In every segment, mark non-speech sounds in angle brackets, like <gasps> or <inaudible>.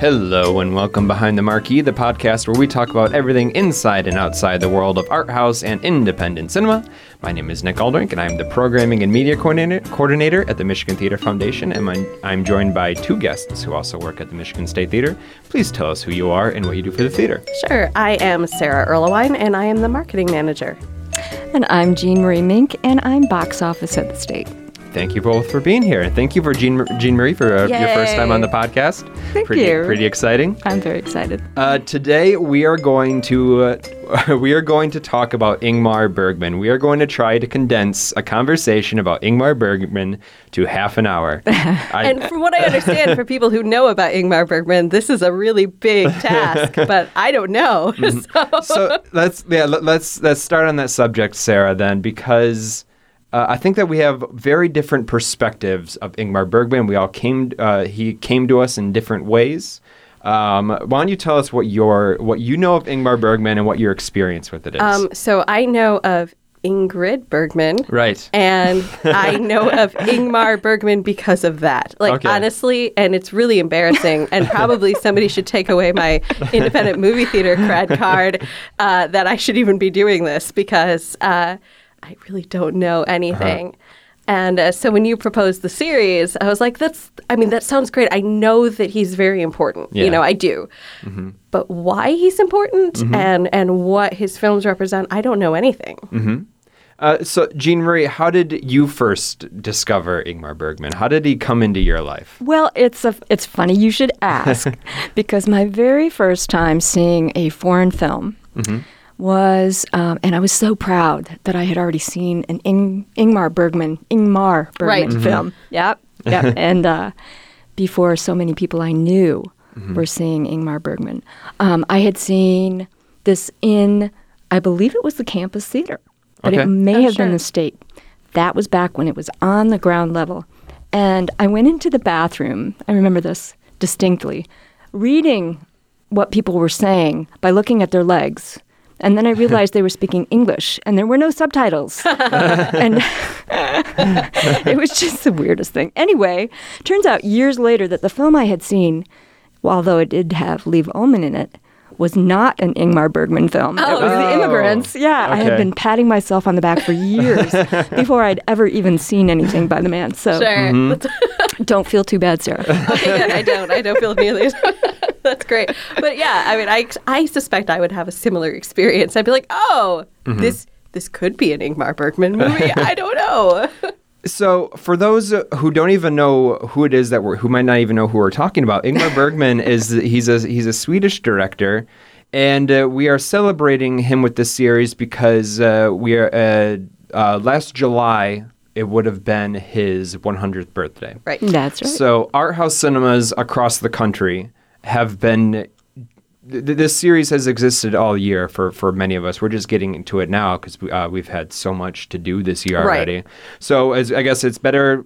Hello and welcome behind the marquee, the podcast where we talk about everything inside and outside the world of art house and independent cinema. My name is Nick Aldrink, and I'm the programming and media coordinator, coordinator at the Michigan Theater Foundation, and I'm, I'm joined by two guests who also work at the Michigan State Theater. Please tell us who you are and what you do for the theater. Sure. I am Sarah Erlewine, and I am the marketing manager. And I'm Jean Marie Mink, and I'm box office at the state. Thank you both for being here, and thank you for Jean, Jean Marie for uh, your first time on the podcast. Thank pretty, you. Pretty exciting. I'm very excited. Uh, today we are going to uh, <laughs> we are going to talk about Ingmar Bergman. We are going to try to condense a conversation about Ingmar Bergman to half an hour. <laughs> I, and from what I understand, for people who know about Ingmar Bergman, this is a really big <laughs> task. but I don't know. Mm-hmm. So. so let's yeah let's let's start on that subject, Sarah. Then because uh, I think that we have very different perspectives of Ingmar Bergman. We all came, uh, he came to us in different ways. Um, why don't you tell us what your what you know of Ingmar Bergman and what your experience with it is? Um, so I know of Ingrid Bergman. Right. And <laughs> I know of Ingmar Bergman because of that. Like, okay. honestly, and it's really embarrassing. And probably somebody should take away my independent movie theater cred card uh, that I should even be doing this because. Uh, I really don't know anything. Uh-huh. And uh, so when you proposed the series, I was like, that's, I mean, that sounds great. I know that he's very important. Yeah. You know, I do. Mm-hmm. But why he's important mm-hmm. and, and what his films represent, I don't know anything. Mm-hmm. Uh, so, Jean Marie, how did you first discover Ingmar Bergman? How did he come into your life? Well, it's a, it's funny you should <laughs> ask because my very first time seeing a foreign film mm-hmm was, um, and I was so proud that I had already seen an Ing- Ingmar Bergman, Ingmar Bergman right. Mm-hmm. film. Yep, yep. <laughs> and uh, before so many people I knew mm-hmm. were seeing Ingmar Bergman, um, I had seen this in, I believe it was the campus theater, but okay. it may oh, have sure. been the state. That was back when it was on the ground level. And I went into the bathroom, I remember this distinctly, reading what people were saying by looking at their legs and then I realized they were speaking English and there were no subtitles. <laughs> and <laughs> it was just the weirdest thing. Anyway, turns out years later that the film I had seen, although it did have Liv Ullmann in it, was not an Ingmar Bergman film. Oh. It was The Immigrants. Yeah, okay. I had been patting myself on the back for years <laughs> before I'd ever even seen anything by the man. So sure. mm-hmm. don't feel too bad, Sarah. okay, I don't. I don't feel nearly That's great. But yeah, I mean, I, I suspect I would have a similar experience. I'd be like, oh, mm-hmm. this this could be an Ingmar Bergman movie. I don't know. <laughs> So, for those who don't even know who it is that we're, who might not even know who we're talking about, Ingmar <laughs> Bergman is he's a he's a Swedish director, and uh, we are celebrating him with this series because uh, we are uh, uh last July it would have been his 100th birthday. Right. That's right. So, art house cinemas across the country have been th- this series has existed all year for, for many of us. We're just getting into it now because we, uh, we've had so much to do this year right. already. So as, I guess it's better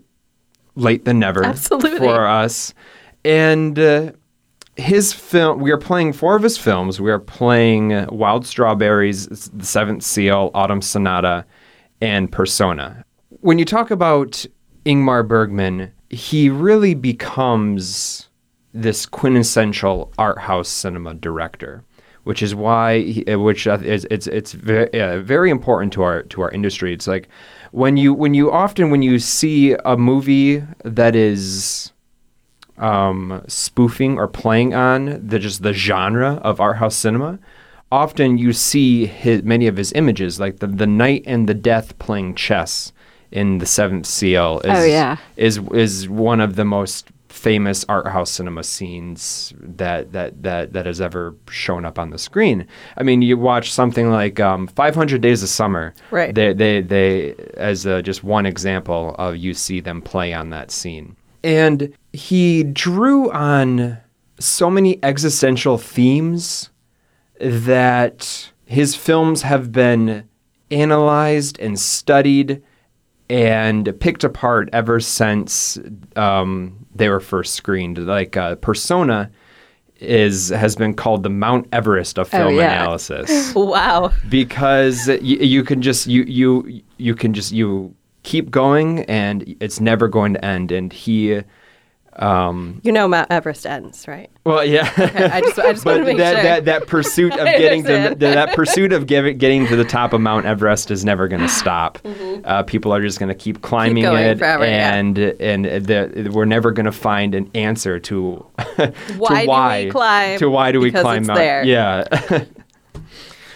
late than never Absolutely. for us. And uh, his film, we are playing four of his films. We are playing Wild Strawberries, The Seventh Seal, Autumn Sonata, and Persona. When you talk about Ingmar Bergman, he really becomes this quintessential art house cinema director, which is why he, uh, which is it's it's very, uh, very important to our to our industry. It's like when you when you often when you see a movie that is um, spoofing or playing on the just the genre of art house cinema, often you see his, many of his images, like the the knight and the death playing chess in the Seventh Seal. Is, oh yeah, is is one of the most famous art house cinema scenes that that that that has ever shown up on the screen. I mean, you watch something like um, 500 Days of Summer. Right. They they they as a, just one example of you see them play on that scene, and he drew on so many existential themes that his films have been analyzed and studied and picked apart ever since um, they were first screened. Like uh, Persona is has been called the Mount Everest of oh, film oh, yeah. analysis. <laughs> wow! Because you, you can just you you you can just you keep going and it's never going to end. And he Um, you know, Mount Everest ends, right? Well, yeah. Okay, I just, I just want <laughs> to make that, sure. that that pursuit of <laughs> getting to the, that pursuit of getting getting to the top of Mount Everest is never going to stop. Mm-hmm. Uh, people are just going to keep climbing going it, forever, yeah. and and the, we're never going to find an answer to <laughs> Why do we climb? to why do we Because climb Mount? there. Yeah.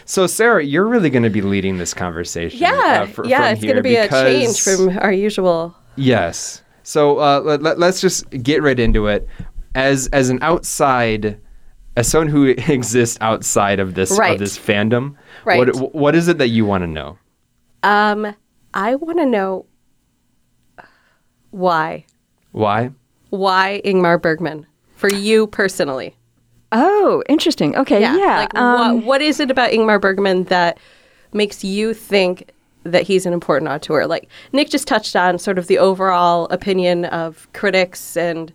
so Sarah, you're really going to be leading this conversation. yeah, uh, yeah, it's going to be a change from our usual. Yes. So uh, let, let, us just get right into it. As as an outside, as someone who <laughs> exists outside of this Right. of this fandom, Right. what what is it that you want to know? Um, I want to know why. Why? Why Ingmar Bergman for you personally? Oh, interesting. Okay, yeah. Like, um, what, what is it about Ingmar Bergman that makes you think that he's an important auteur? Like Nick just touched on sort of the overall opinion of critics and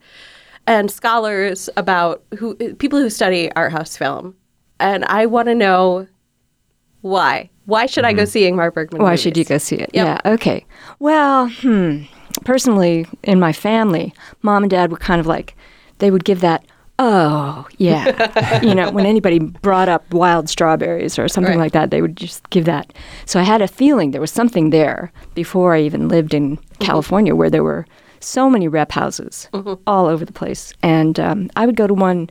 and scholars about who people who study art house film, and I want to know why. Why should I go see Ingmar Bergman? Why should you go see it? Yep. Yeah. Okay. Well, hmm. Personally, in my family, mom and dad were kind of like, they would give that, oh, yeah. <laughs> you know, when anybody brought up wild strawberries or something Right. like that, they would just give that. So I had a feeling there was something there before I even lived in California where there were so many rep houses all over the place. And um, I would go to one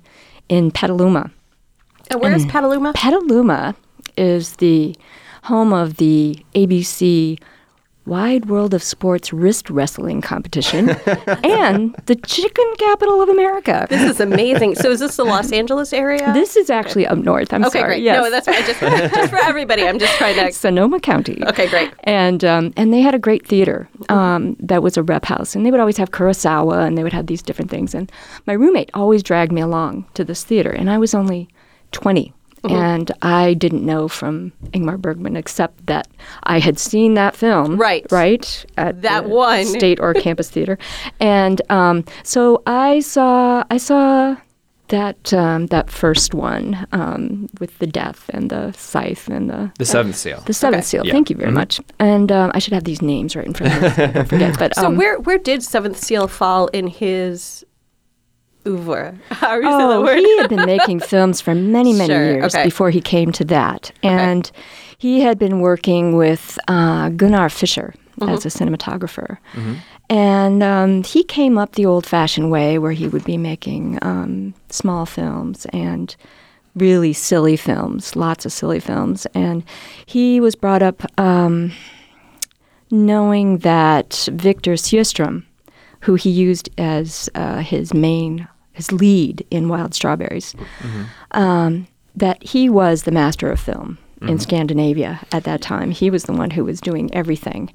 in Petaluma. And where is Petaluma? Petaluma is the home of the ABC Wide World of Sports Wrist Wrestling Competition <laughs> and the chicken capital of America. This is amazing. So is this the Los Angeles area? This is actually up north. I'm okay, sorry. great. Yes. No, that's I just just for everybody. I'm just trying to. <laughs> Sonoma County. Okay, great. And um, and they had a great theater um, that was a rep house, and they would always have Kurosawa, and they would have these different things. And my roommate always dragged me along to this theater, and I was only 20. Mm-hmm. And I didn't know from Ingmar Bergman except that I had seen that film, Right. Right, at That the one. <laughs> state or campus theater, and um, so I saw I saw that um, that first one um, with the death and the scythe and the The Seventh Seal. the seventh Okay. seal. Yeah. Thank you very much. And um, I should have these names right in front of me. so I don't forget. <laughs> But So um, where where did Seventh Seal fall in his oeuvre? <laughs> How are you say that oh, word? he had been making <laughs> films for many, many Sure, years okay. before he came to that, and he had been working with uh, Gunnar Fischer as a cinematographer. And um, he came up the old-fashioned way, where he would be making um, small films and really silly films, lots of silly films. And he was brought up um, knowing that Victor Sjöström, who he used as uh, his main, his lead in Wild Strawberries, um, that he was the master of film in Scandinavia at that time. He was the one who was doing everything.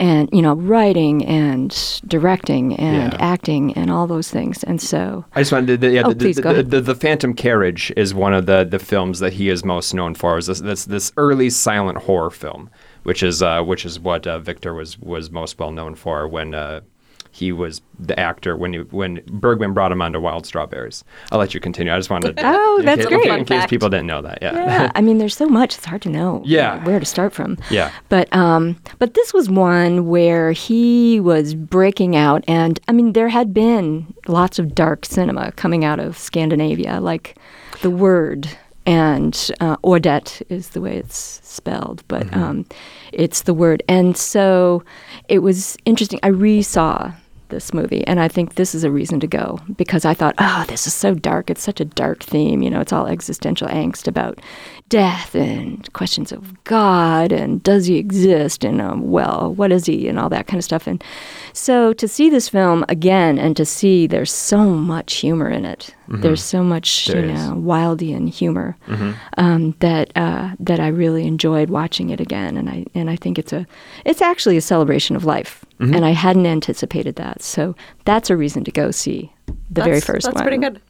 And, you know, writing and directing and Yeah. acting and all those things. And so, I just wanted to, yeah, Oh, the, please the, go the, ahead. the, the Phantom Carriage is one of the, the films that he is most known for. Is this, this this early silent horror film, which is uh, which is what uh, Victor was was most well known for when uh, he was the actor when he, when Bergman brought him onto Wild Strawberries. I'll let you continue. I just wanted. to, <laughs> Oh, that's case, great. In case fact. people didn't know that, yeah. yeah, I mean, there's so much, it's hard to know <laughs> Yeah. where to start from. Yeah. But um, but this was one where he was breaking out, and I mean, there had been lots of dark cinema coming out of Scandinavia, like The Word and uh, Ordet is the way it's spelled, but um, it's The Word, and so it was interesting. I re-saw this movie, and I think this is a reason to go because I thought, oh, this is so dark. It's such a dark theme. You know, it's all existential angst about death and questions of God and does he exist and um, well, what is he and all that kind of stuff. And so to see this film again and to see there's so much humor in it. There's so much, There you know, Wildean humor um, that uh, that I really enjoyed watching it again, and I and I think it's a it's actually a celebration of life, and I hadn't anticipated that, so that's a reason to go see the very That's- first That's one. pretty good.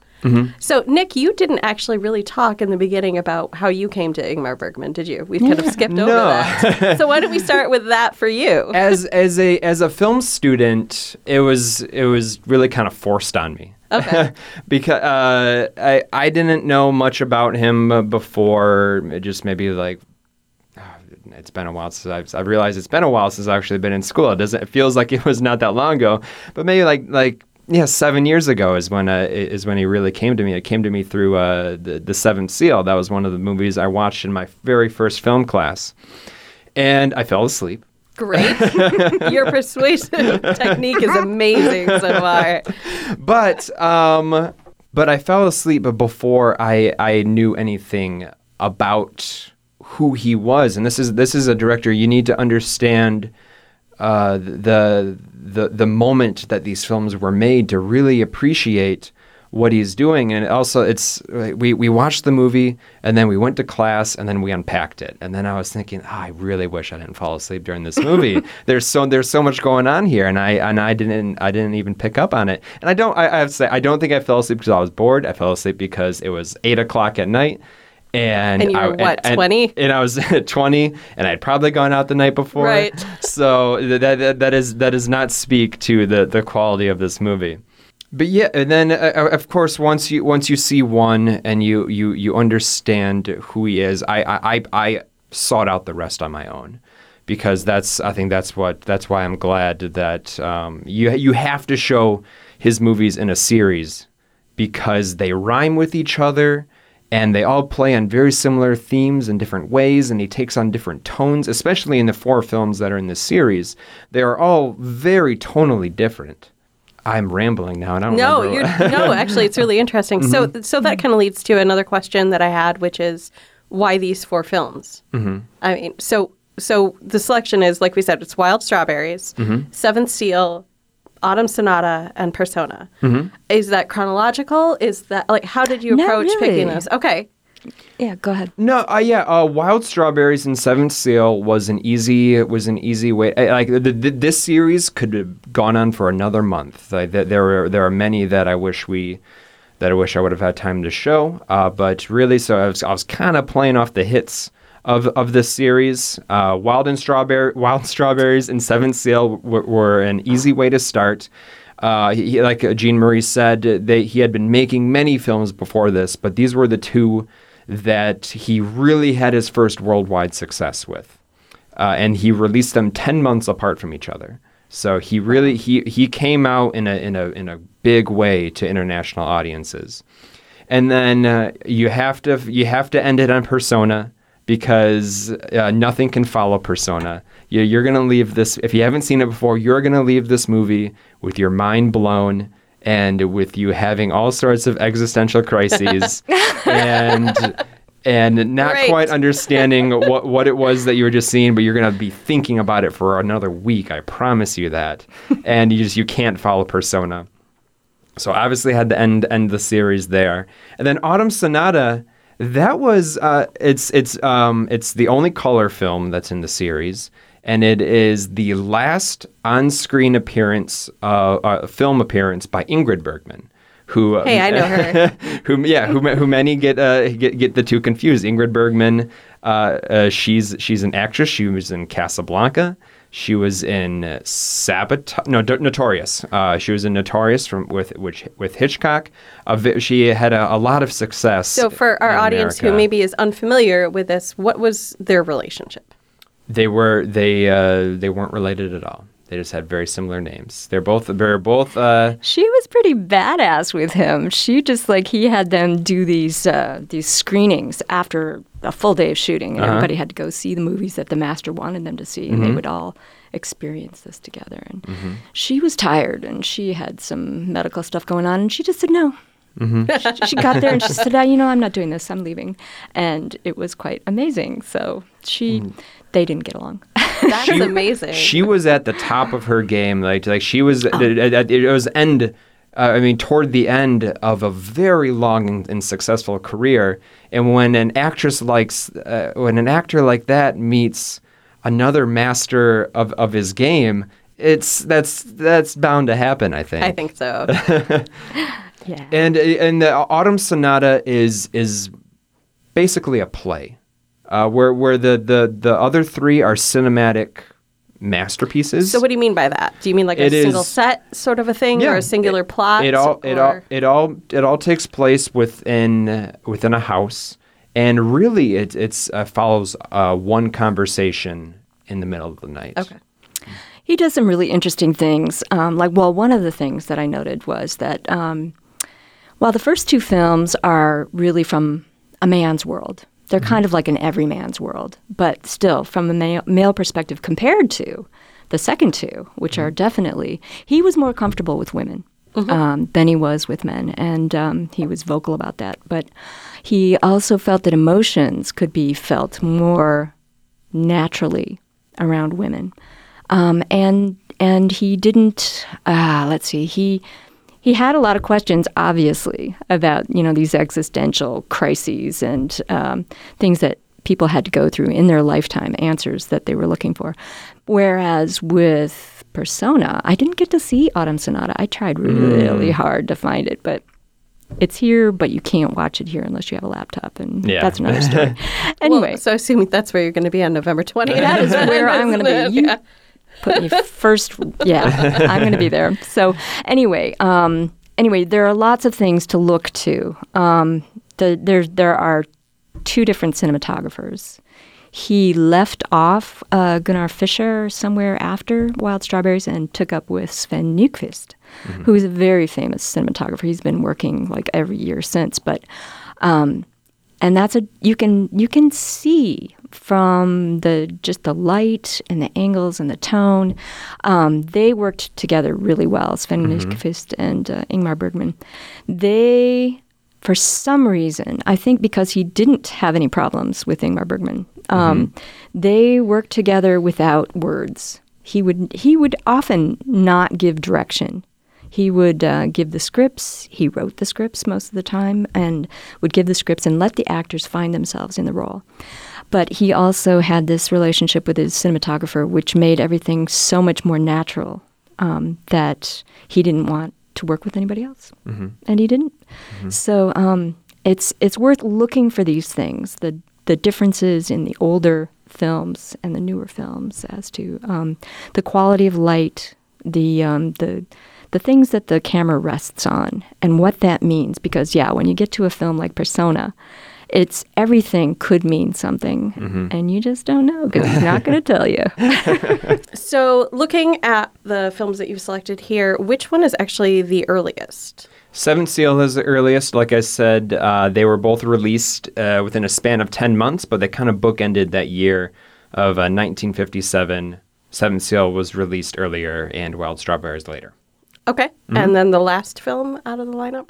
So, Nick, you didn't actually really talk in the beginning about how you came to Ingmar Bergman, did you? We've kind of skipped over that. <laughs> so, why don't we start with that for you? as as a as a film student, it was it was really kind of forced on me. Okay. <laughs> because uh, I I didn't know much about him uh, before. It just maybe like <sighs> it's been a while since I've, I've realized it's been a while since I've actually been in school. It doesn't. It feels like it was not that long ago, but maybe like like yeah, seven years ago is when uh, is when he really came to me. It came to me through uh, the the Seventh Seal. That was one of the movies I watched in my very first film class, and I fell asleep. Great, <laughs> your persuasive technique is amazing so far. But um, but I fell asleep but before I I knew anything about who he was, and this is this is a director you need to understand uh, the the the moment that these films were made to really appreciate what he's doing. And also it's we we watched the movie and then we went to class and then we unpacked it. And then I was thinking oh, I really wish I didn't fall asleep during this movie. <laughs> There's so there's so much going on here and I and I didn't I didn't even pick up on it. And I don't I, I have to say I don't think I fell asleep because I was bored. I fell asleep because it was eight o'clock at night and, and you were I, what, and, 20? And, and I was <laughs> 20 and I'd probably gone out the night before. Right. So that, that, that is that does not speak to the, the quality of this movie. But yeah, and then uh, uh, of course once you once you see one and you you you understand who he is, I I I, I sought out the rest on my own because that's I think that's what that's why I'm glad that um, you you have to show his movies in a series because they rhyme with each other and they all play on very similar themes in different ways and he takes on different tones especially in the four films that are in this series they are all very tonally different i'm rambling now and i don't no you're no <laughs> actually it's really interesting so Mm-hmm. so that kind of leads to another question that i had which is why these four films Mm-hmm. i mean so so the selection is like we said it's wild strawberries Mm-hmm. seventh seal autumn sonata and persona Mm-hmm. is that chronological is that like how did you Not approach picking really. those okay Yeah, go ahead. No, uh, yeah, uh, Wild Strawberries and Seventh Seal was an easy was an easy way. uh, Like the, the, this series could have gone on for another month. Like th- there are there are many that I wish we that I wish I would have had time to show. Uh, but really, so I was I was kind of playing off the hits of of this series. Uh, Wild and Strawberry, <laughs> Wild Strawberries and Seventh Seal w- were an easy way to start. Uh, he, like Jean Marie said, they, he had been making many films before this, but these were the two that he really had his first worldwide success with. Uh, and he released them 10 months apart from each other. So he really he he came out in a in a in a big way to international audiences. And then uh, you have to you have to end it on Persona because uh, nothing can follow Persona. You, you're gonna leave this if you haven't seen it before. You're gonna leave this movie with your mind blown and with you having all sorts of existential crises <laughs> and and not quite understanding what, what it was that you were just seeing, but you're gonna be thinking about it for another week. I promise you that. <laughs> and you just you can't follow Persona. So obviously had to end end the series there. And then Autumn Sonata, that was uh, it's it's um, it's the only color film that's in the series, and it is the last on-screen appearance, uh, uh, film appearance by Ingrid Bergman. Who, uh, Hey, I know her. <laughs> who yeah, who, who many get uh, get get the two confused. Ingrid Bergman, uh, uh, she's she's an actress. She was in Casablanca. She was in uh, Sabotage. No, D- Notorious. Uh, she was in Notorious from with which with Hitchcock. Vi- she had a, a lot of success. so for our audience who maybe is unfamiliar with this what was their relationship they were they uh, they weren't related at all. They just had very similar names. They're both they're both uh, She was pretty badass with him. She just like he had them do these uh, these screenings after a full day of shooting, and Uh-huh. everybody had to go see the movies that the master wanted them to see, and they would all experience this together. And she was tired, and she had some medical stuff going on, and she just said no. she, she got there and she said, ah, "You know, I'm not doing this. I'm leaving," and it was quite amazing. So she, they didn't get along. that's <laughs> amazing she was at the top of her game. Like like she was it, it, it was end. Uh, I mean, toward the end of a very long and, and successful career, and when an actress likes, uh, when an actor like that meets another master of, of his game, it's that's that's bound to happen. I think. i think so <laughs> yeah. And and the Autumn Sonata is is basically a play, uh, where where the, the the other three are cinematic masterpieces. So what do you mean by that? Do you mean like a It single set sort of a thing, Yeah, or a singular it- plot? It all it all or- it all it all takes place within uh, within a house, and really it it's uh, follows uh, one conversation in the middle of the night. Okay. he does some really interesting things. Um, like, well, one of the things that I noted was that um, while the first two films are really from a man's world, they're kind of like an everyman's world, but still, from a male, male perspective, compared to the second two, which are definitely, he was more comfortable with women. Um, than he was with men, and um, he was vocal about that. But he also felt that emotions could be felt more naturally around women, um, and and he didn't. Uh, let's see, he he had a lot of questions, obviously, about you know these existential crises and um, things that people had to go through in their lifetime, answers that they were looking for. Whereas with Persona, I didn't get to see Autumn Sonata. I tried really hard to find it, but it's here, but you can't watch it here unless you have a laptop, and Yeah. that's another <laughs> story. anyway, Well, so assuming that's where you're going to be on November 20th. that is where I'm going to be. <laughs> You Yeah. Put me first. Yeah, I'm going to be <laughs> there. So anyway, um, anyway, there are lots of things to look to. Um, the, there, there are two different cinematographers. He left off uh, Gunnar Fischer somewhere after Wild Strawberries and took up with Sven Nykvist, who is a very famous cinematographer. He's been working like every year since, but um, and that's a you can you can see from the just the light and the angles and the tone. Um, they worked together really well, Sven Nykvist and uh, Ingmar Bergman. They, for some reason, I think because he didn't have any problems with Ingmar Bergman, um, they worked together without words. He would he would often not give direction. He would uh, give the scripts. He wrote the scripts most of the time and would give the scripts and let the actors find themselves in the role. But he also had this relationship with his cinematographer, which made everything so much more natural um, that he didn't want to work with anybody else, and he didn't. So um, it's it's worth looking for these things the the differences in the older films and the newer films as to um, the quality of light, the um, the the things that the camera rests on, and what that means. Because yeah, when you get to a film like Persona, it's everything could mean something, and you just don't know because he's not going to tell you. <laughs> <laughs> So, looking at the films that you've selected here, which one is actually the earliest? Seventh Seal is the earliest. Like I said, uh, they were both released uh, within a span of 10 months, but they kind of bookended that year of uh, 1957. Seventh Seal was released earlier and Wild Strawberries later. Okay. And then the last film out of the lineup?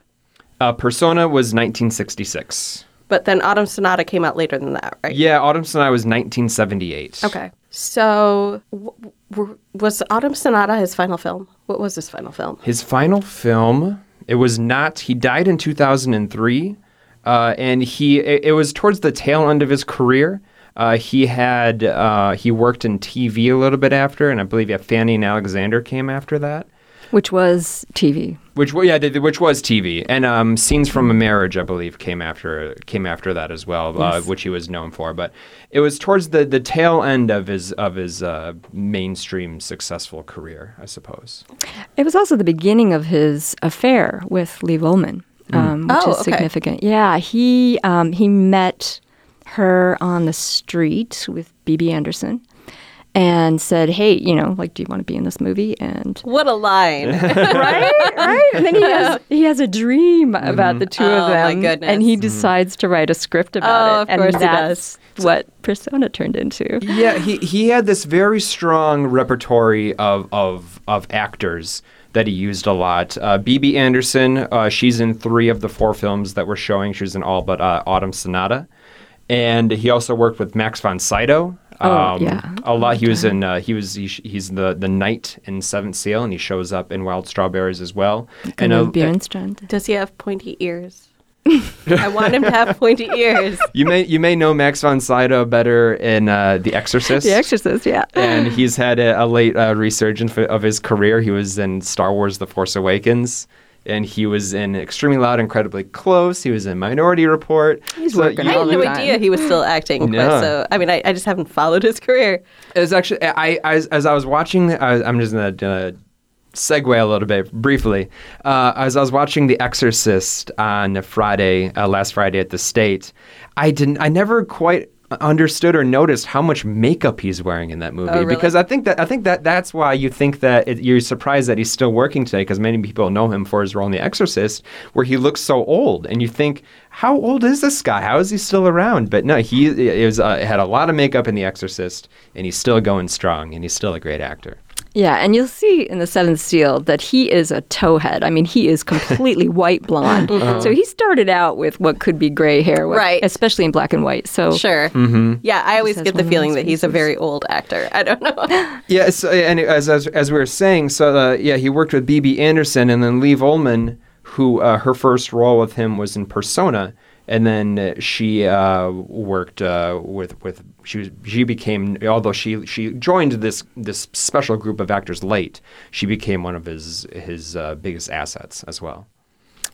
Uh, Persona was 1966. But then Autumn Sonata came out later than that, right? Yeah, Autumn Sonata was 1978. Okay. So, w- w- was Autumn Sonata his final film? What was his final film? His final film, it was not. He died in 2003, uh, and he it, it was towards the tail end of his career. Uh, he had uh, he worked in TV a little bit after, and I believe yeah, Fanny and Alexander came after that. Which was TV. Which yeah, which was TV, and um, scenes from a marriage, I believe, came after came after that as well, uh, which he was known for. But it was towards the, the tail end of his of his uh, mainstream successful career, I suppose. It was also the beginning of his affair with Liv Ullmann, um, which Oh, is okay. significant. Yeah, he um, he met her on the street with Bibi Andersson and said, "Hey, you know, like, do you want to be in this movie?" And What a line. <laughs> right, right. And then he has <laughs> he has a dream about the two Oh, of my them, goodness. and he decides to write a script about Oh, it. of and course he that's what Persona turned into. Yeah, he, he had this very strong repertory of, of, of actors that he used a lot. Uh, Bibi Andersson, uh, she's in three of the four films that we're showing. She was in all but uh, Autumn Sonata. And he also worked with Max von Sydow. Oh, yeah. A lot. He was in. Uh, he was. He, he's the the knight in Seventh Seal, and he shows up in Wild Strawberries as well. And And Bjornstrand. Does he have pointy ears? <laughs> I want him to have pointy ears. you may you may know Max von Sydow better in uh, The Exorcist. The Exorcist, yeah. and <laughs> he's had a, a late uh, resurgence of his career. He was in Star Wars: The Force Awakens, and he was in Extremely Loud, Incredibly Close. He was in Minority Report. He's So working you- I had no time. idea he was still acting. <laughs> No. But so, I mean, I, I just haven't followed his career. It's actually I, I as, as I was watching. I, I'm just gonna uh, segue a little bit briefly. Uh, as I was watching The Exorcist on Friday, uh, last Friday at the State, I didn't. I never quite understood or noticed how much makeup he's wearing in that movie Oh, really? because I think that I think that that's why you think that it, you're surprised that he's still working today because many people know him for his role in The Exorcist where he looks so old and you think how old is this guy how is he still around but no he is uh, had a lot of makeup in The Exorcist and he's still going strong and he's still a great actor. Yeah, and you'll see in the Seventh Seal that he is a towhead. I mean, he is completely <laughs> white blonde. So he started out with what could be gray hair, what- Right. Especially in black and white. So Sure. Yeah, I always get the feeling that he's a very old actor. I don't know. <laughs> Yeah, so, and as, as as we were saying, so uh, yeah, he worked with Bibi Andersson and then Liv Ullmann, who uh, her first role with him was in Persona, and then she uh, worked uh, with with she was, she became although she she joined this this special group of actors late, she became one of his his uh, biggest assets as well.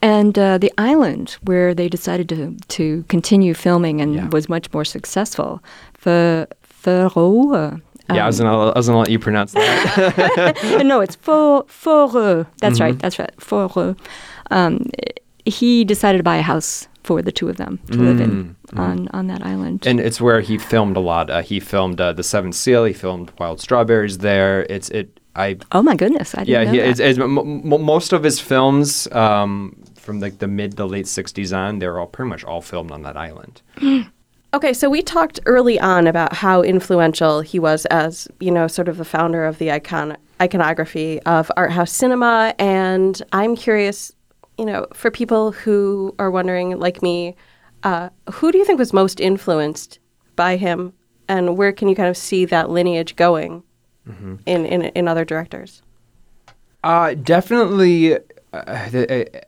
and uh, the island where they decided to to continue filming and Yeah. was much more successful. For Fero. yeah, I was gonna I was gonna let you pronounce that. <laughs> no, it's Fårö. That's Mm-hmm. right. That's right. Fårö. Um, he decided to buy a house for the two of them to live in on, on that island. And it's where he filmed a lot. Uh, he filmed uh, the Seventh Seal. He filmed Wild Strawberries there. It's it. I oh my goodness! I didn't yeah, know he, that. it's, it's, m- m- most of his films um, from like the mid to late '60s on, they're all pretty much all filmed on that island. <gasps> Okay, so we talked early on about how influential he was as, you know, sort of the founder of the icon iconography of art house cinema and I'm curious, you know, for people who are wondering like me, uh, who do you think was most influenced by him and where can you kind of see that lineage going in, in in other directors? Uh, definitely, uh, the, uh,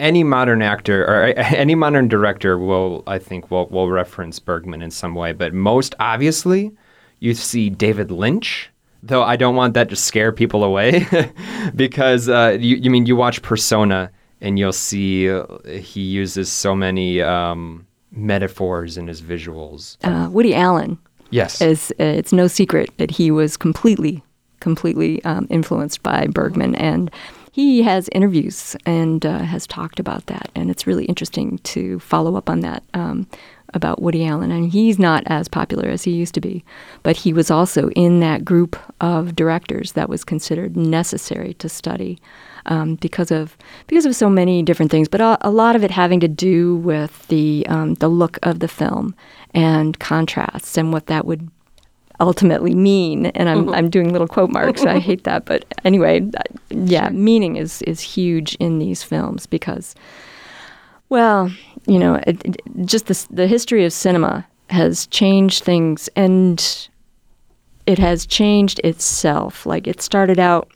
any modern actor or uh, <laughs> any modern director will, I think, will will reference Bergman in some way. But most obviously, you see David Lynch. Though I don't want that to scare people away, <laughs> because uh, you, you mean you watch Persona and you'll see uh, he uses so many um, metaphors in his visuals. uh, Woody Allen Yes. is. Uh, it's no secret that he was completely, completely um, influenced by Bergman, and he has interviews and uh, has talked about that, and it's really interesting to follow up on that. Um, about Woody Allen, and he's not as popular as he used to be, but he was also in that group of directors that was considered necessary to study um, because of because of so many different things, but a, a lot of it having to do with the um, the look of the film and contrasts and what that would ultimately mean. And I'm I'm doing little quote marks. I hate that, but anyway, yeah, meaning is is huge in these films because, well, you know, it, it, just the the history of cinema has changed things and it has changed itself. Like it started out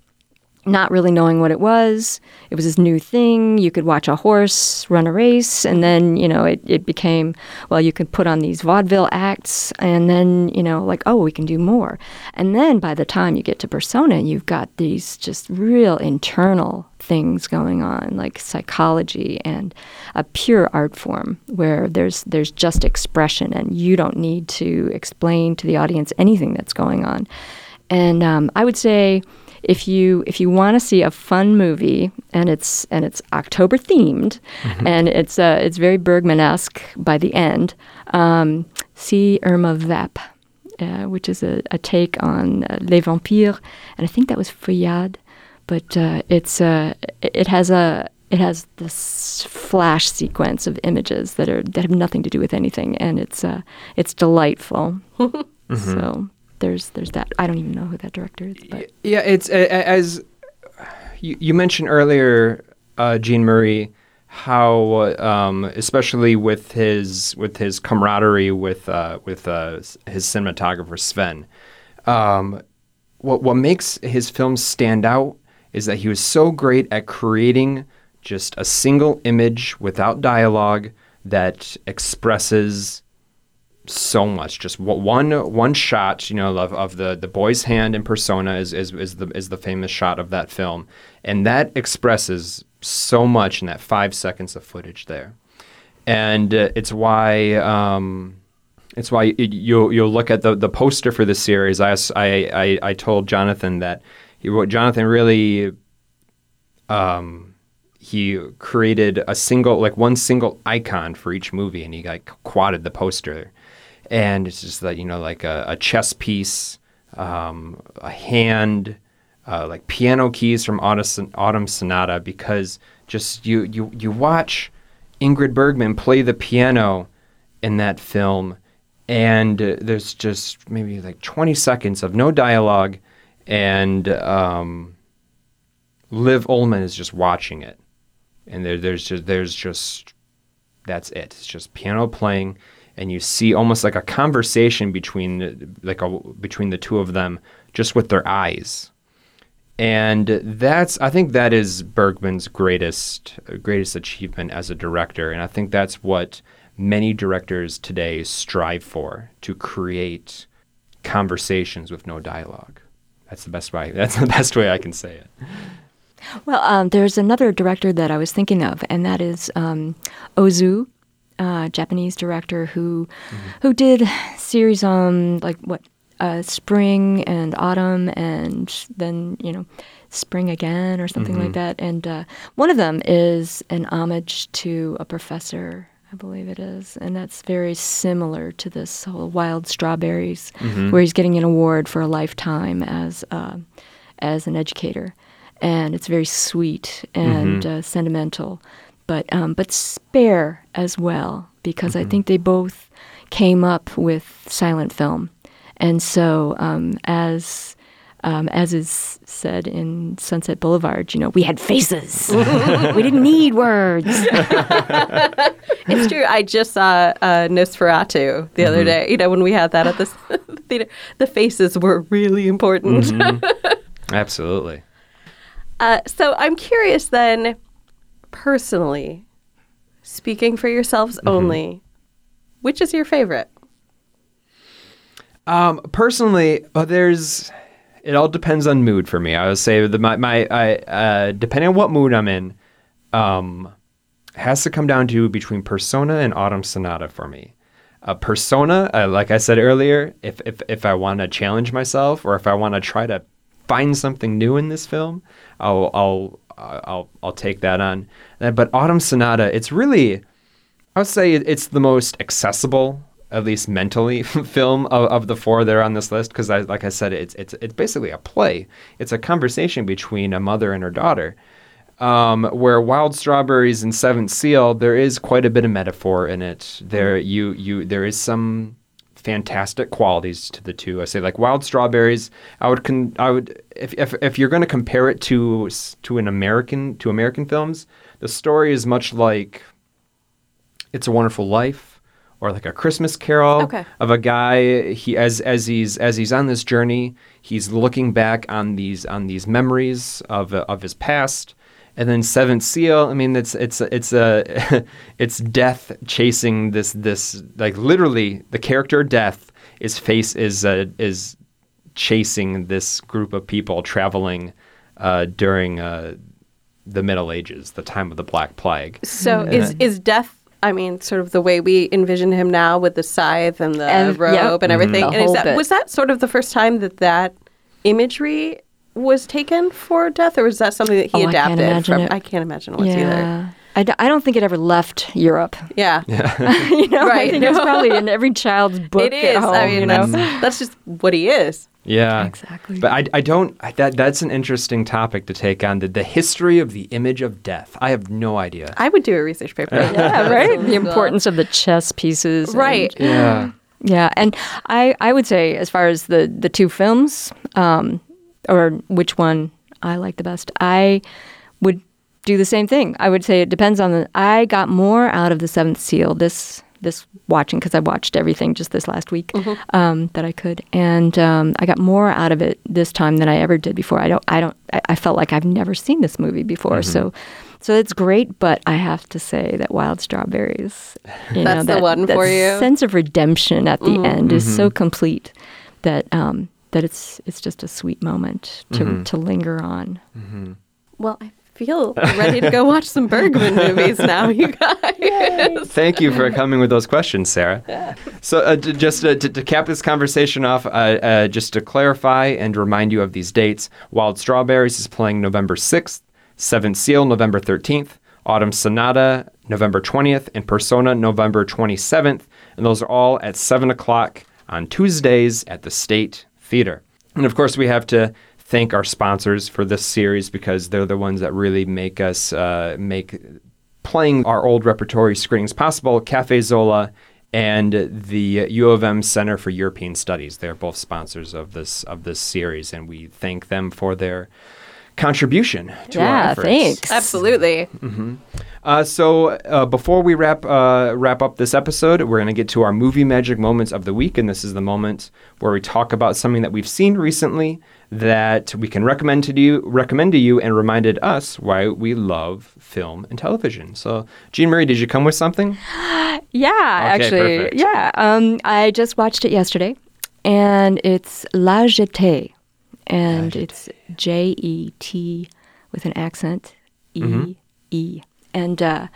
not really knowing what it was. It was this new thing. You could watch a horse run a race, and then, you know, it, it became, well, you could put on these vaudeville acts, and then, you know, like, oh, we can do more. And then by the time you get to Persona, you've got these just real internal things going on, like psychology and a pure art form where there's there's just expression, and you don't need to explain to the audience anything that's going on. And um, I would say if you if you want to see a fun movie and it's and it's October themed and it's uh, it's very Bergman-esque by the end, um, see Irma Vep, uh, which is a, a take on uh, Les Vampires, and I think that was Feuillade, but uh, it's uh, it it has a it has this flash sequence of images that are that have nothing to do with anything, and it's uh, it's delightful. <laughs> So there's there's that. I don't even know who that director is, but Yeah, it's a- as you, you mentioned earlier, uh, Jean Marie, how um, especially with his with his camaraderie with uh, with uh, his cinematographer Sven, um, what what makes his films stand out is that he was so great at creating just a single image without dialogue that expresses so much. Just one one shot, you know, of, of the the boy's hand in Persona is, is is the is the famous shot of that film, and that expresses so much in that five seconds of footage there, and uh, it's why. Um, it's why you you'll, you'll look at the, the poster for the series. I, I, I, told Jonathan that he, what Jonathan really um, he created a single like one single icon for each movie and he like quadded the poster and it's just like you know like a, a chess piece, um, a hand, uh, like piano keys from Autumn, Autumn Sonata because just you you you watch Ingrid Bergman play the piano in that film, and uh, there's just maybe like 20 seconds of no dialogue, and um, Liv Ullmann is just watching it, and there, there's just there's just that's it. It's just piano playing, and you see almost like a conversation between like a, between the two of them, just with their eyes. And that's I think that is Bergman's greatest greatest achievement as a director, and I think that's what many directors today strive for to create conversations with no dialogue. That's the best way. <laughs> That's the best way I can say it. Well, um, there's another director that I was thinking of, and that is um, Ozu, uh, Japanese director who mm-hmm. who did series on like what uh, spring and autumn, and then you know spring again or something mm-hmm. like that. And uh, one of them is an homage to a professor. I believe it is, and that's very similar to this whole Wild Strawberries, mm-hmm. where he's getting an award for a lifetime as uh, as an educator and it's very sweet and mm-hmm. uh, sentimental, but um, but spare as well because mm-hmm. I think they both came up with silent film, and so um, as um, as is said in Sunset Boulevard, you know, we had faces. <laughs> we didn't need words. <laughs> it's true. I just saw uh, Nosferatu the other mm-hmm. day. You know, when we had that at the <laughs> theater, the faces were really important. Mm-hmm. Absolutely. Uh, so I'm curious then, personally, speaking for yourselves mm-hmm. only, which is your favorite? Um, personally, uh, there's. It all depends on mood for me. I would say the my my I, uh, depending on what mood I'm in, um, has to come down to between Persona and Autumn Sonata for me. A Persona, uh, like I said earlier, if if if I want to challenge myself or if I want to try to find something new in this film, I'll I'll I'll I'll take that on. But Autumn Sonata, it's really I would say it's the most accessible, at least mentally, <laughs> film of, of the four that are on this list because, like I said, it's it's it's basically a play. It's a conversation between a mother and her daughter. Um, where Wild Strawberries and Seventh Seal, there is quite a bit of metaphor in it. There, you you there is some fantastic qualities to the two. I say like wild strawberries. I would con- I would if if, if you're going to compare it to to an American to American films, the story is much like It's a Wonderful Life or like a Christmas Carol okay. of a guy he as as he's as he's on this journey, he's looking back on these on these memories of of his past and then Seventh Seal. I mean, it's it's it's a <laughs> it's death chasing this this like literally the character Death is face is uh, is chasing this group of people traveling uh, during uh, the Middle Ages, the time of the Black Plague. So is is Death? I mean, sort of the way we envision him now with the scythe and the and, robe yep. and everything. Mm-hmm. And is that, was that sort of the first time that that imagery was taken for death, or was that something that he oh, adapted? I can't from? It. I can't imagine it was yeah. either. I d- I don't think it ever left Europe. Yeah. yeah. <laughs> you know, right. I think no. it's probably in every child's book. It is. Home, I mean, you know? that's, that's just what he is. Yeah, exactly. But I, I don't. That that's an interesting topic to take on the the history of the image of death. I have no idea. I would do a research paper. <laughs> yeah, right. the importance of the chess pieces. Right. And, yeah. Yeah, and I I would say as far as the the two films, um, or which one I like the best. I would do the same thing. I would say it depends on the. I got more out of the Seventh Seal this this watching because I watched everything just this last week mm-hmm. um, that I could, and um, I got more out of it this time than I ever did before. I don't. I don't. I, I felt like I've never seen this movie before, mm-hmm. so. So it's great, but I have to say that Wild Strawberries, <laughs> you That's know, that, the one that for you. sense of redemption at the mm-hmm. end is so mm-hmm. complete that um, that it's it's just a sweet moment to mm-hmm. to linger on. Mm-hmm. Well, I feel ready to go watch some Bergman movies now, you <laughs> guys. Thank you for coming with those questions, Sarah. Yeah. So, uh, to, just uh, to, to, cap this conversation off, uh, uh, just to clarify and remind you of these dates: Wild Strawberries is playing November sixth, Seventh Seal November thirteenth, Autumn Sonata November twentieth, and Persona November twenty seventh. And those are all at 7 o'clock on Tuesdays at the State Theater. And of course, we have to thank our sponsors for this series because they're the ones that really make us uh, make playing our old repertory screenings possible. Cafe Zola and the U of M Center for European Studies. They're both sponsors of this of this series, and we thank them for their contribution to our Yeah, efforts. thanks. Absolutely. Uh, so uh, before we wrap uh, wrap up this episode, we're going to get to our movie magic moments of the week, and this is the moment where we talk about something that we've seen recently that we can recommend to you, recommend to you, and reminded us why we love film and television. So, Jean Marie, did you come with something? <gasps> Yeah, Okay, actually, perfect. yeah. Um, I just watched it yesterday, and it's La Jetée, and it's J E T with an accent, E Mm-hmm. E, and uh,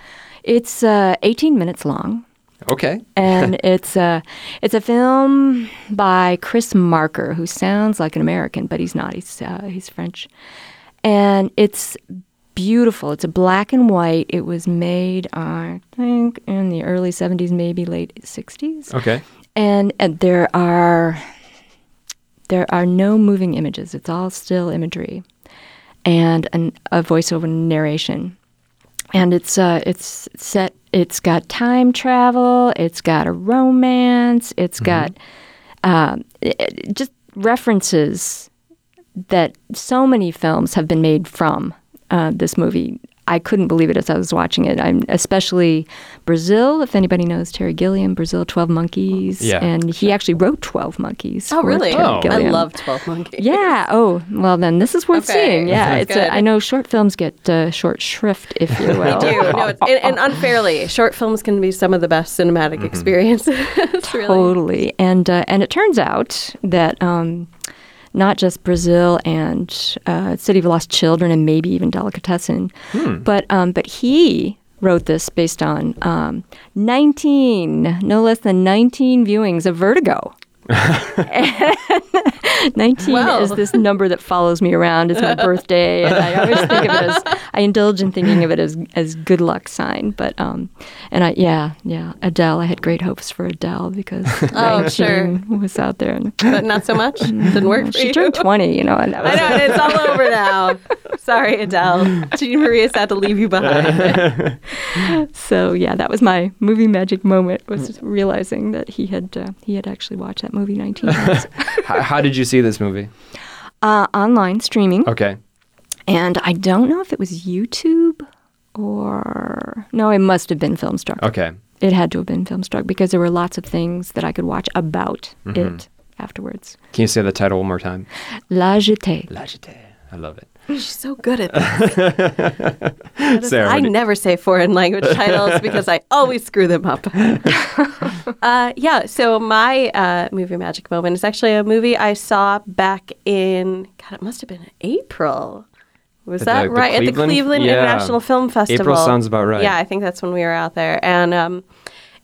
it's uh, 18 minutes long. Okay. <laughs> and it's a it's a film by Chris Marker, who sounds like an American, but he's not. He's uh, he's French, and it's beautiful. It's a black and white. It was made, I think, in the early '70s, maybe late '60s, Okay. and, and there are there are no moving images. It's all still imagery, and an, a voiceover narration and it's uh, it's set. It's got time travel. It's got a romance. It's got um, it- it- just references that so many films have been made from uh, this movie. I couldn't believe it as I was watching it. I'm especially Brazil. If anybody knows Terry Gilliam, Brazil, Twelve Monkeys, Yeah. and he actually wrote Twelve Monkeys. Oh, really? Terry Oh. I love 12 Monkeys. Yeah. Oh, well, then this is worth Okay. seeing. Yeah, Sounds it's. good. A, I know short films get uh, short shrift, if you will. They do. No, and, and unfairly, short films can be some of the best cinematic experiences. <laughs> really. Totally, and uh, and it turns out that um, not just Brazil and uh, City of Lost Children and maybe even Delicatessen, but um, but he wrote this based on um, 19, no less than 19 viewings of Vertigo. <laughs> 19 Wow. is this number that follows me around. It's my <laughs> birthday, and I always think of it as I indulge in thinking of it as as good luck sign. But um, and I yeah yeah Adele. I had great hopes for Adele because <laughs> Oh, 19 sure. was out there, and But not so much. Didn't work for she you. turned 20. You know, and I was know, and it's all over now. Sorry, Adele. Jean Marie's had to leave you behind. so yeah. That was my movie magic moment was realizing that he had uh, he had actually watched that movie 19 times <laughs> how, how did you see this movie? uh, online streaming. Okay. And I don't know if it was YouTube or no, it must have been Filmstruck. Okay. It had to have been Filmstruck because there were lots of things that I could watch about Mm-hmm. it afterwards. Can you say the title one more time? La Jetée. La Jetée. I love it. She's so good at this. <laughs> Sarah, I never say foreign language titles because I <laughs> always screw them up. <laughs> uh, yeah, so my uh, movie magic moment is actually a movie I saw back in, God, it must have been April. Was At that the- the right? At the Cleveland? Cleveland Yeah. International Film Festival. April sounds about right. Yeah, I think that's when we were out there. And um,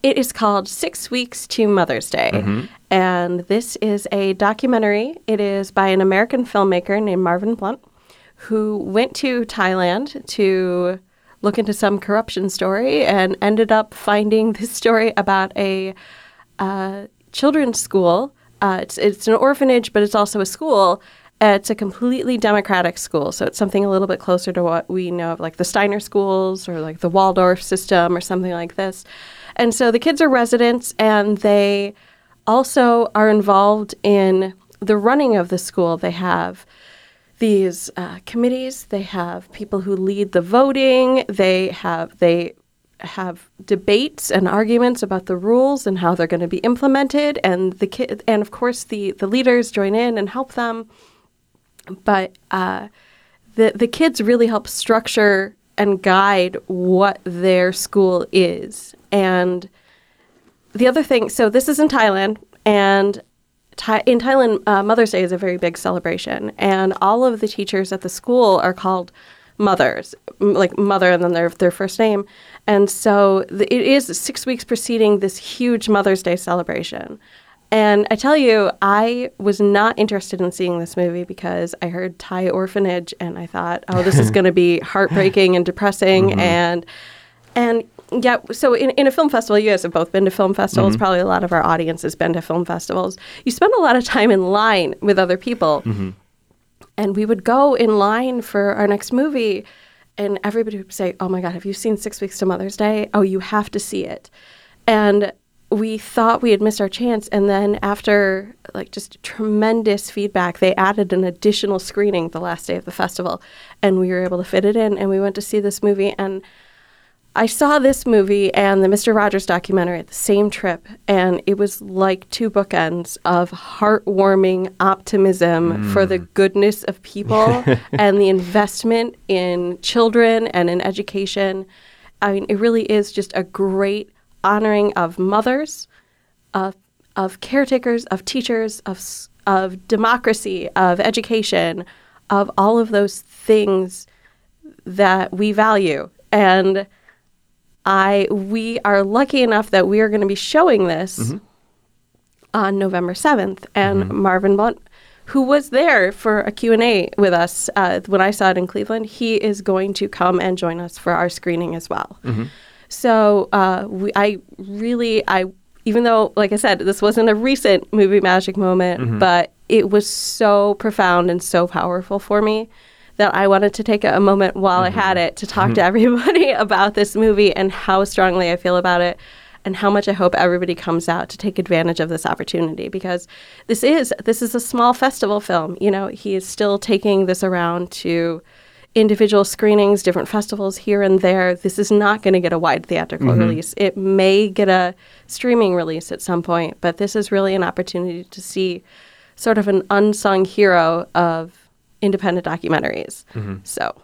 it is called Six Weeks to Mother's Day. Mm-hmm. And this is a documentary. It is by an American filmmaker named Marvin Blunt, who went to Thailand to look into some corruption story and ended up finding <laughs> this story about a uh, children's school. Uh, it's, it's an orphanage, but it's also a school. It's a completely democratic school, so it's something a little bit closer to what we know of, like the Steiner schools or like the Waldorf system or something like this. And so the kids are residents, and they also are involved in the running of the school. They have these uh, committees. They have people who lead the voting. They have they have debates and arguments about the rules and how they're going to be implemented. And the kid and of course the the leaders join in and help them. But uh, the the kids really help structure and guide what their school is. And the other thing, so this is in Thailand, and Thai, in Thailand, uh, Mother's Day is a very big celebration, and all of the teachers at the school are called mothers, m- like mother and then their their first name, and so the, it is six weeks preceding this huge Mother's Day celebration. And I tell you, I was not interested in seeing this movie because I heard Thai orphanage, and I thought, oh, this is <laughs> going to be heartbreaking and depressing, and and yeah. So in, in a film festival, you guys have both been to film festivals. Mm-hmm. Probably a lot of our audience has been to film festivals. You spend a lot of time in line with other people. Mm-hmm. And we would go in line for our next movie, and everybody would say, Oh my God, have you seen Six Weeks to Mother's Day? Oh, you have to see it. And we thought we had missed our chance. And then after like just tremendous feedback, they added an additional screening the last day of the festival. And we were able to fit it in. And we went to see this movie. And I saw this movie and the Mr. Rogers documentary at the same trip, and it was like two bookends of heartwarming optimism for the mm. goodness of people <laughs> and the investment in children and in education. I mean, it really is just a great honoring of mothers, of of caretakers, of teachers, of of democracy, of education, of all of those things that we value. And I we are lucky enough that we are going to be showing this on November 7th and Marvin Blunt who was there for a Q&A with us uh, when I saw it in Cleveland, he is going to come and join us for our screening as well. So uh, we, I really, I even though, like I said, this wasn't a recent movie magic moment, but it was so profound and so powerful for me that I wanted to take a, moment while I had mm-hmm. it to talk to mm-hmm. everybody <laughs> about this movie and how strongly I feel about it and how much I hope everybody comes out to take advantage of this opportunity because this is this is a small festival film. You know, he is still taking this around to individual screenings, different festivals here and there. This is not going to get a wide theatrical mm-hmm. release. It may get a streaming release at some point, but this is really an opportunity to see sort of an unsung hero of independent documentaries. Mm-hmm. So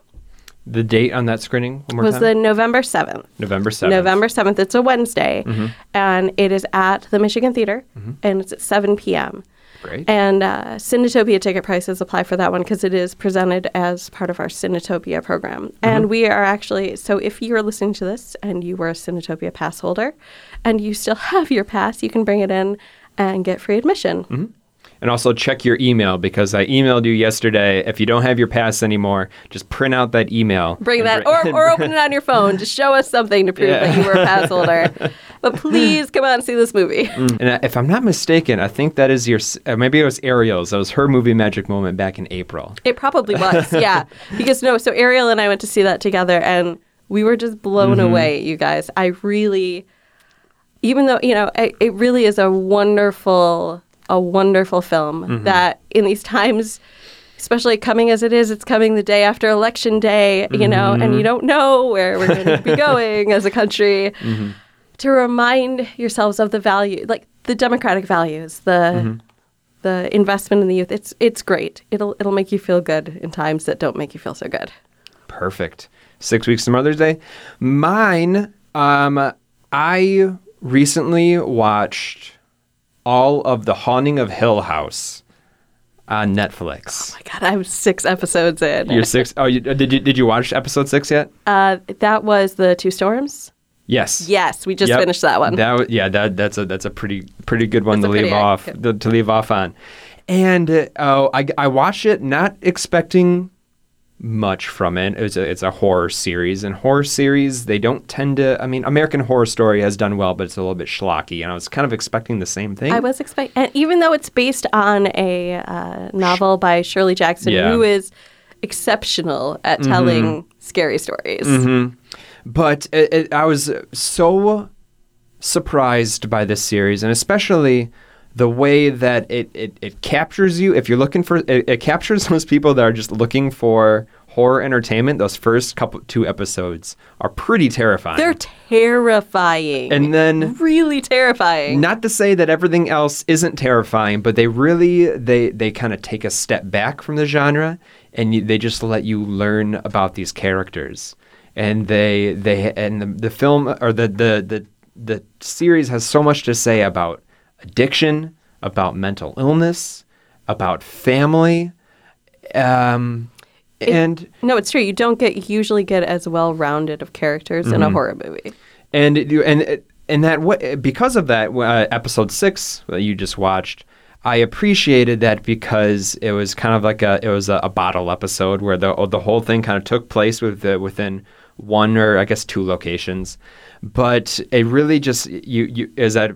The date on that screening one more was time? the November 7th. November 7th. November 7th. It's a Wednesday, mm-hmm. and it is at the Michigan Theater, mm-hmm. and it's at 7 p.m. Great. And uh, Cinetopia ticket prices apply for that one because it is presented as part of our Cinetopia program. And we are actually, so if you're listening to this and you were a Cinetopia pass holder and you still <laughs> have your pass, you can bring it in and get free admission. And also check your email because I emailed you yesterday. If you don't have your pass anymore, just print out that email. Bring that, bring- or, or open it on your phone. Just show us something to prove Yeah. that you were a pass holder. But <laughs> please come out and see this movie. And uh, if I'm not mistaken, I think that is your, uh, maybe it was Ariel's. That was her movie magic moment back in April. It probably was, yeah. <laughs> Because no, so Ariel and I went to see that together, and we were just blown away, you guys. I really, even though you know, it, it really is a wonderful, a wonderful film mm-hmm. that in these times. Especially coming as it is, it's coming the day after election day, you know, and mm-hmm. you don't know where we're going to be <laughs> going as a country. Mm-hmm. To remind yourselves of the value, like the democratic values, the the investment in the youth. It's it's great. It'll it'll make you feel good in times that don't make you feel so good. Perfect. Six weeks to Mother's Day. Mine, um, I recently watched all of The Haunting of Hill House on Netflix. Oh my God, I was six episodes in. You're six. Oh, you, did you did you watch episode six yet? Uh, that was the two storms. Yes. Yes, we just Yep. finished that one. That yeah, that that's a that's a pretty pretty good one That's to leave off to, to leave off on. And uh, oh, I I watched it not expecting much from it. It's a it's a horror series, and horror series they don't tend to. I mean, American Horror Story has done well, but it's a little bit schlocky, and I was kind of expecting the same thing. I was expecting, and even though it's based on a uh, novel by Shirley Jackson, Yeah. who is exceptional at telling scary stories. but it, it, I was so surprised by this series, and especially the way that it, it, it captures you. If you're looking for, it, it captures <laughs> those people that are just looking for horror entertainment. Those first couple two episodes are pretty terrifying. They're terrifying, and then really terrifying. not to say that everything else isn't terrifying, but they really they they kind of take a step back from the genre and you, they just let you learn about these characters. And they they and the, the film or the, the the the series has so much to say about addiction, about mental illness, about family, um, and No, it's true. You don't get usually get as well rounded of characters in a horror movie. and it- and and that what because of that uh, episode six that you just watched i appreciated that because it was kind of like a it was a, a bottle episode where the the whole thing kind of took place with the, within one or I guess two locations, but it really just you you is that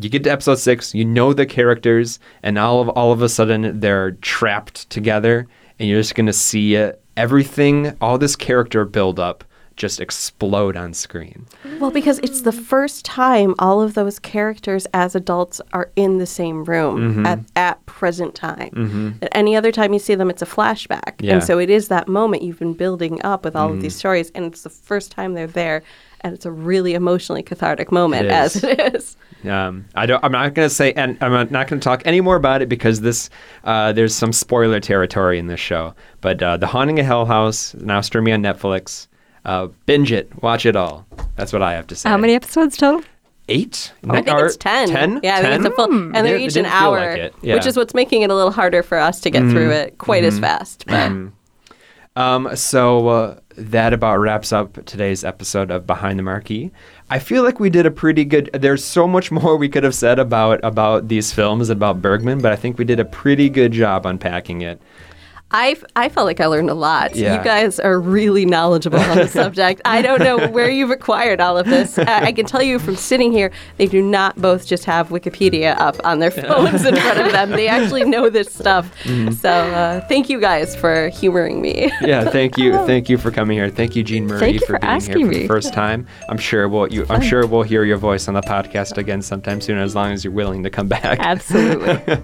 you get to episode six, you know the characters, and all of all of a sudden they're trapped together, and you're just gonna see uh, everything, all this character build up just explode on screen. Well, because it's the first time all of those characters as adults are in the same room Mm-hmm. at, at present time. At any other time you see them, it's a flashback. Yeah. And so it is that moment you've been building up with all of Mm-hmm. these stories, and it's the first time they're there. And it's a really emotionally cathartic moment, It as it is. Um, I don't. I'm not going to say, and I'm not going to talk any more about it because this uh, there's some spoiler territory in this show. But uh, the Haunting of Hill House now streaming on Netflix. Uh, binge it, watch it all. That's what I have to say. How many episodes total? Eight? I think it's 10. Ten? Yeah, I think it's a full. And they're each an hour, like. Yeah. Mm-hmm. which is what's making it a little harder for us to get through it quite as fast. But Um, so uh, that about wraps up today's episode of Behind the Marquee. I feel like we did a pretty good. There's so much <laughs> more we could have said about about these films about Bergman, but I think we did a pretty good job unpacking it. I, I felt like I learned a lot. Yeah. You guys are really knowledgeable on the <laughs> subject. I don't know where you've acquired all of this. Uh, I can tell you from sitting here, they do not both just have Wikipedia up on their phones in front of them. They actually <laughs> know this stuff. Mm-hmm. So uh, thank you guys for humoring me. Yeah, thank you, <laughs> thank you for coming here. Thank you, Jean Marie, you for, for being here asking for the me. first time. I'm sure we'll you. I'm sure we'll hear your voice on the podcast again sometime soon, as long as you're willing to come back. Absolutely.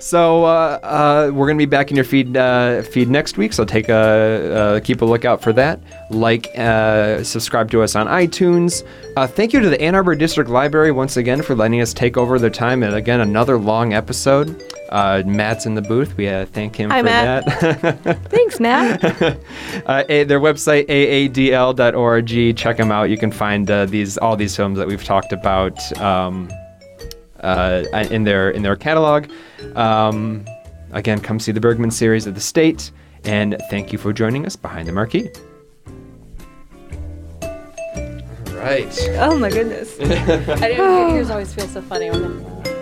So uh, uh, we're gonna be back in your feed uh, feed next week. So take a uh, keep a lookout for that. Like, uh, subscribe to us on iTunes. Uh, thank you to the Ann Arbor District Library once again for letting us take over their time. And again, another long episode. Uh, Matt's in the booth. We uh, thank him Hi, for Matt. that. <laughs> Thanks, Matt. <laughs> uh, a, their website aadl.org. Check them out. You can find uh, these all these films that we've talked about um, uh, in their in their catalog. Um, again, come see the Bergman series at the State, and thank you for joining us behind the marquee. All right. oh my goodness. <laughs> I didn't, yours always feels so funny when uh,